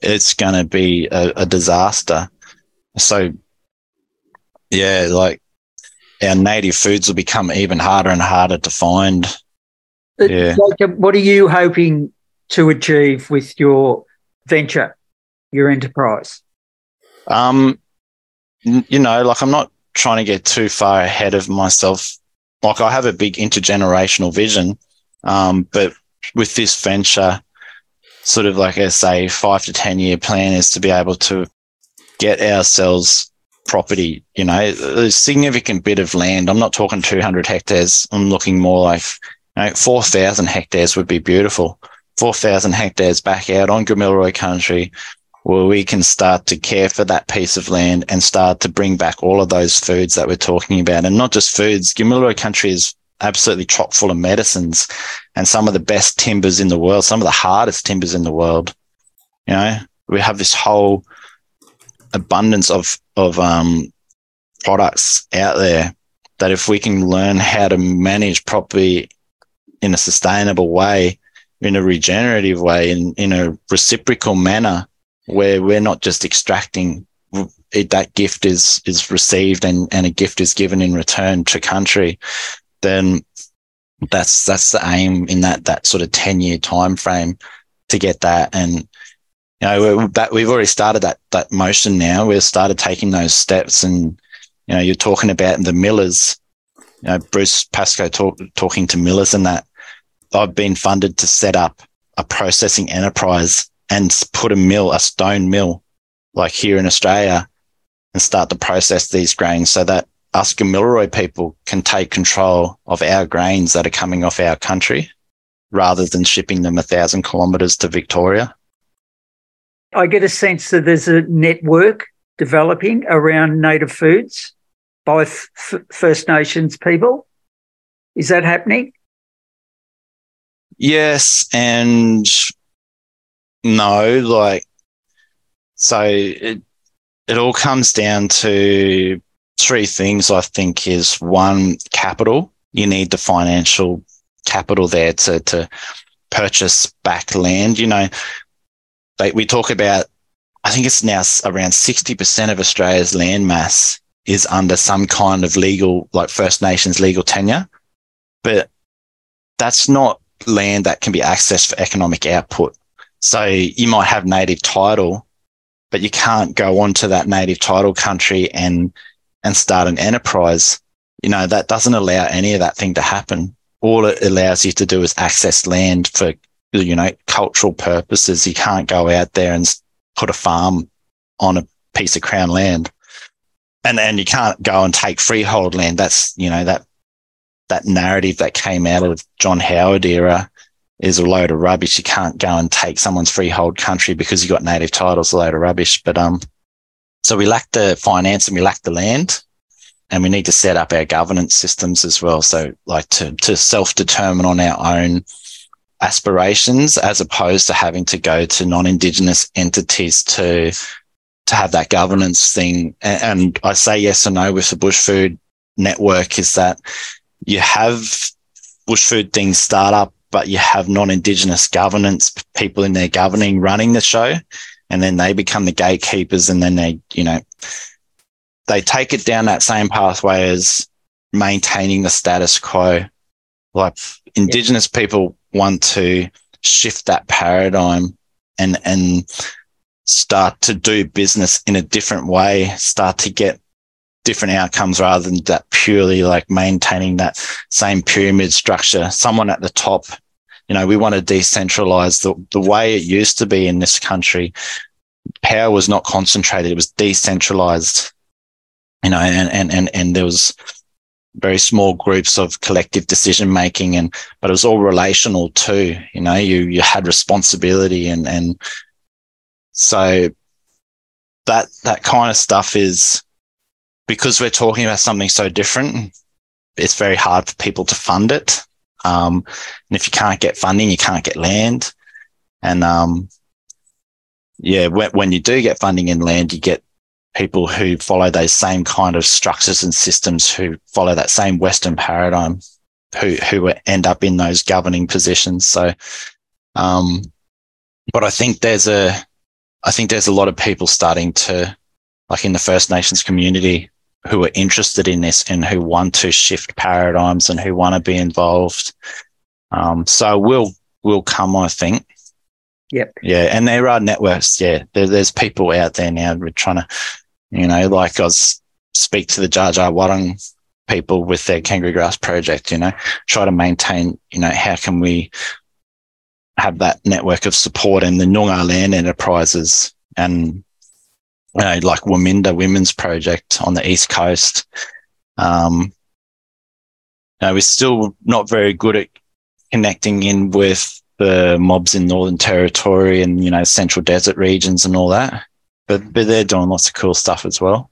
It's going to be a, a disaster. So, yeah, like our native foods will become even harder and harder to find.
Yeah. Like, what are you hoping to achieve with your venture, your enterprise?
Um, you know, like I'm not trying to get too far ahead of myself. Like I have a big intergenerational vision, um, but with this venture, sort of like I say, five to ten year plan is to be able to get ourselves property. You know, a significant bit of land. I'm not talking 200 hectares. I'm looking more like you know, 4,000 hectares would be beautiful. 4,000 hectares back out on Gamilaroi country where we can start to care for that piece of land and start to bring back all of those foods that we're talking about. And not just foods, Gamilaroi country is absolutely chock full of medicines and some of the best timbers in the world, some of the hardest timbers in the world. You know, we have this whole abundance of, of, um, products out there that if we can learn how to manage properly in a sustainable way, in a regenerative way, in, in a reciprocal manner, where we're not just extracting it, that gift is is received and, and a gift is given in return to country, then that's that's the aim in that that sort of 10 year time frame to get that. And you know that we've already started that that motion now. We've started taking those steps and you know you're talking about the millers. You know bruce pascoe talk, talking to millers and that. I've been funded to set up a processing enterprise and put a mill, a stone mill, like here in Australia, and start to process these grains so that us Gamilaroi people can take control of our grains that are coming off our country rather than shipping them a thousand kilometres to Victoria.
I get a sense that there's a network developing around native foods by F- First Nations people. Is that happening?
Yes and no, like so it it all comes down to three things I think is one capital. You need the financial capital there to to purchase back land. You know, they, we talk about I think it's now around 60% of Australia's land mass is under some kind of legal, like First Nations legal tenure. But that's not land that can be accessed for economic output. So you might have native title, but you can't go onto that native title country and and start an enterprise. You know, that doesn't allow any of that thing to happen. All it allows you to do is access land for, you know, cultural purposes. You can't go out there and put a farm on a piece of crown land. And and you can't go and take freehold land. That's, you know, that that narrative that came out of John Howard era is a load of rubbish. You can't go and take someone's freehold country because you've got native titles, a load of rubbish. But um, so we lack the finance and we lack the land, and we need to set up our governance systems as well. So like to to self determine on our own aspirations as opposed to having to go to non-indigenous entities to to have that governance thing. And, and I say yes or no with the bush food network is that you have bush food things start up, but you have non-indigenous governance people in there governing, running the show, and then they become the gatekeepers, and then they, you know, they take it down that same pathway as maintaining the status quo. Like Indigenous people want to shift that paradigm and and start to do business in a different way, start to get different outcomes rather than that purely like maintaining that same pyramid structure. Someone at the top, you know, we want to decentralize the, the way it used to be in this country. Power was not concentrated, it was decentralized, you know, and, and, and, and there was very small groups of collective decision making and but it was all relational too you know you you had responsibility and and so that that kind of stuff is because we're talking about something so different, it's very hard for people to fund it. Um, and if you can't get funding, you can't get land. And um, yeah, when, when you do get funding and land, you get people who follow those same kind of structures and systems who follow that same Western paradigm, who who end up in those governing positions. So, um, but I think there's a, I think there's a lot of people starting to, like in the First Nations community, who are interested in this and who want to shift paradigms and who want to be involved. Um, so we'll will come, I think.
Yep.
Yeah, and there are networks. Yeah, there, there's people out there now. We're trying to, you know, like I was speak to the Dja Dja Wurrung people with their kangaroo grass project. You know, try to maintain. You know, how can we have that network of support and the Noongar land enterprises and you know, like Waminda Women's Project on the East Coast. Um, know, we're still not very good at connecting in with the mobs in Northern Territory and, you know, Central Desert regions and all that. But, but they're doing lots of cool stuff as well.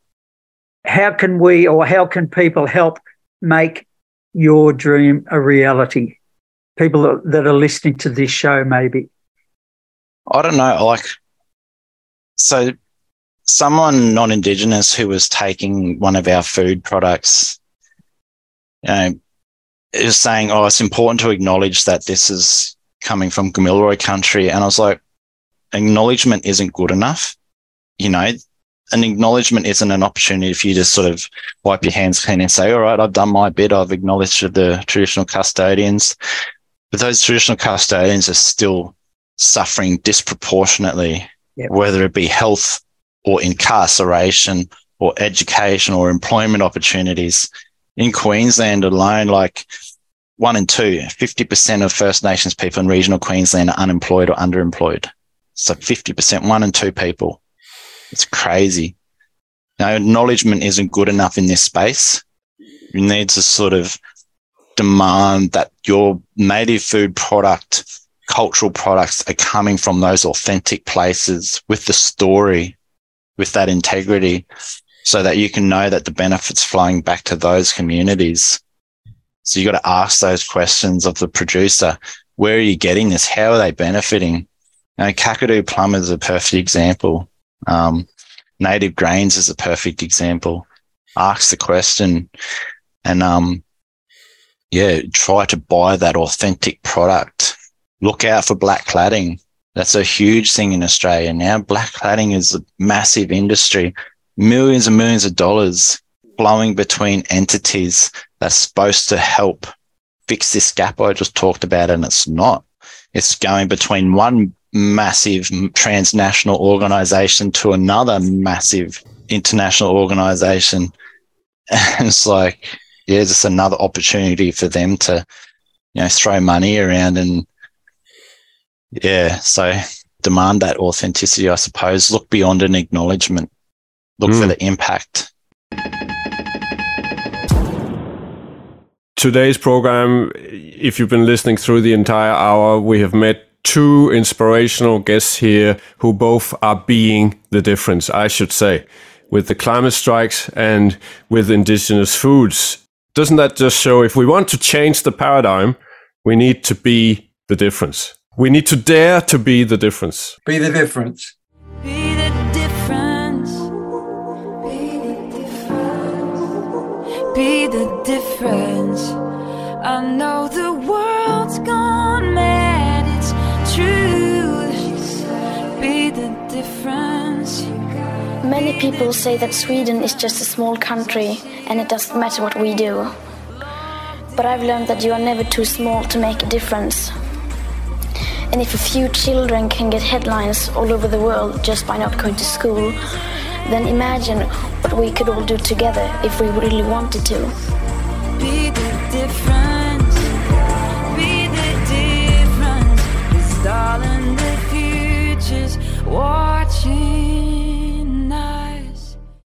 How can we or how can people help make your dream a reality? People that are listening to this show, maybe.
I don't know. Like, so someone non-indigenous who was taking one of our food products, you know, is saying, "Oh, it's important to acknowledge that this is coming from Gamilaroi country," and I was like, "Acknowledgement isn't good enough." You know, an acknowledgement isn't an opportunity for you to sort of wipe your hands clean and say, "All right, I've done my bit. I've acknowledged the traditional custodians," but those traditional custodians are still suffering disproportionately, yep. whether it be health or incarceration or education or employment opportunities. In Queensland alone, like one in two, 50% of First Nations people in regional Queensland are unemployed or underemployed. So 50%, one in two people. It's crazy. Now, acknowledgement isn't good enough in this space. You need to sort of demand that your native food product, cultural products are coming from those authentic places with the story with that integrity so that you can know that the benefits flowing back to those communities. So you got to ask those questions of the producer. Where are you getting this? How are they benefiting? You know, Kakadu plum is a perfect example. Um, native grains is a perfect example. Ask the question and, um, yeah, try to buy that authentic product. Look out for black cladding. That's a huge thing in Australia now. Black cladding is a massive industry, millions and millions of dollars flowing between entities that's supposed to help fix this gap I just talked about, and it's not. It's going between one massive transnational organization to another massive international organization. And it's like, yeah, just another opportunity for them to, you know, throw money around and yeah. So demand that authenticity, I suppose. Look beyond an acknowledgement. Look mm. for hmm. the impact.
Today's program, if you've been listening through the entire hour, we have met two inspirational guests here who both are being the difference, I should say, with the climate strikes and with indigenous foods. Doesn't that just show if we want to change the paradigm, we need to be the difference? We need to dare to be the difference.
Be the difference.
Be the difference. Be the difference. Be the difference. I know the world's gone mad. It's true. Be the difference.
Many people say that Sweden is just a small country and it doesn't matter what we do. But I've learned that you are never too small to make a difference. And if a few children can get headlines all over the world just by not going to school, then imagine what we could all do together if we really wanted to.
Be the difference. Be the difference. 'Cause darling, the future's watching.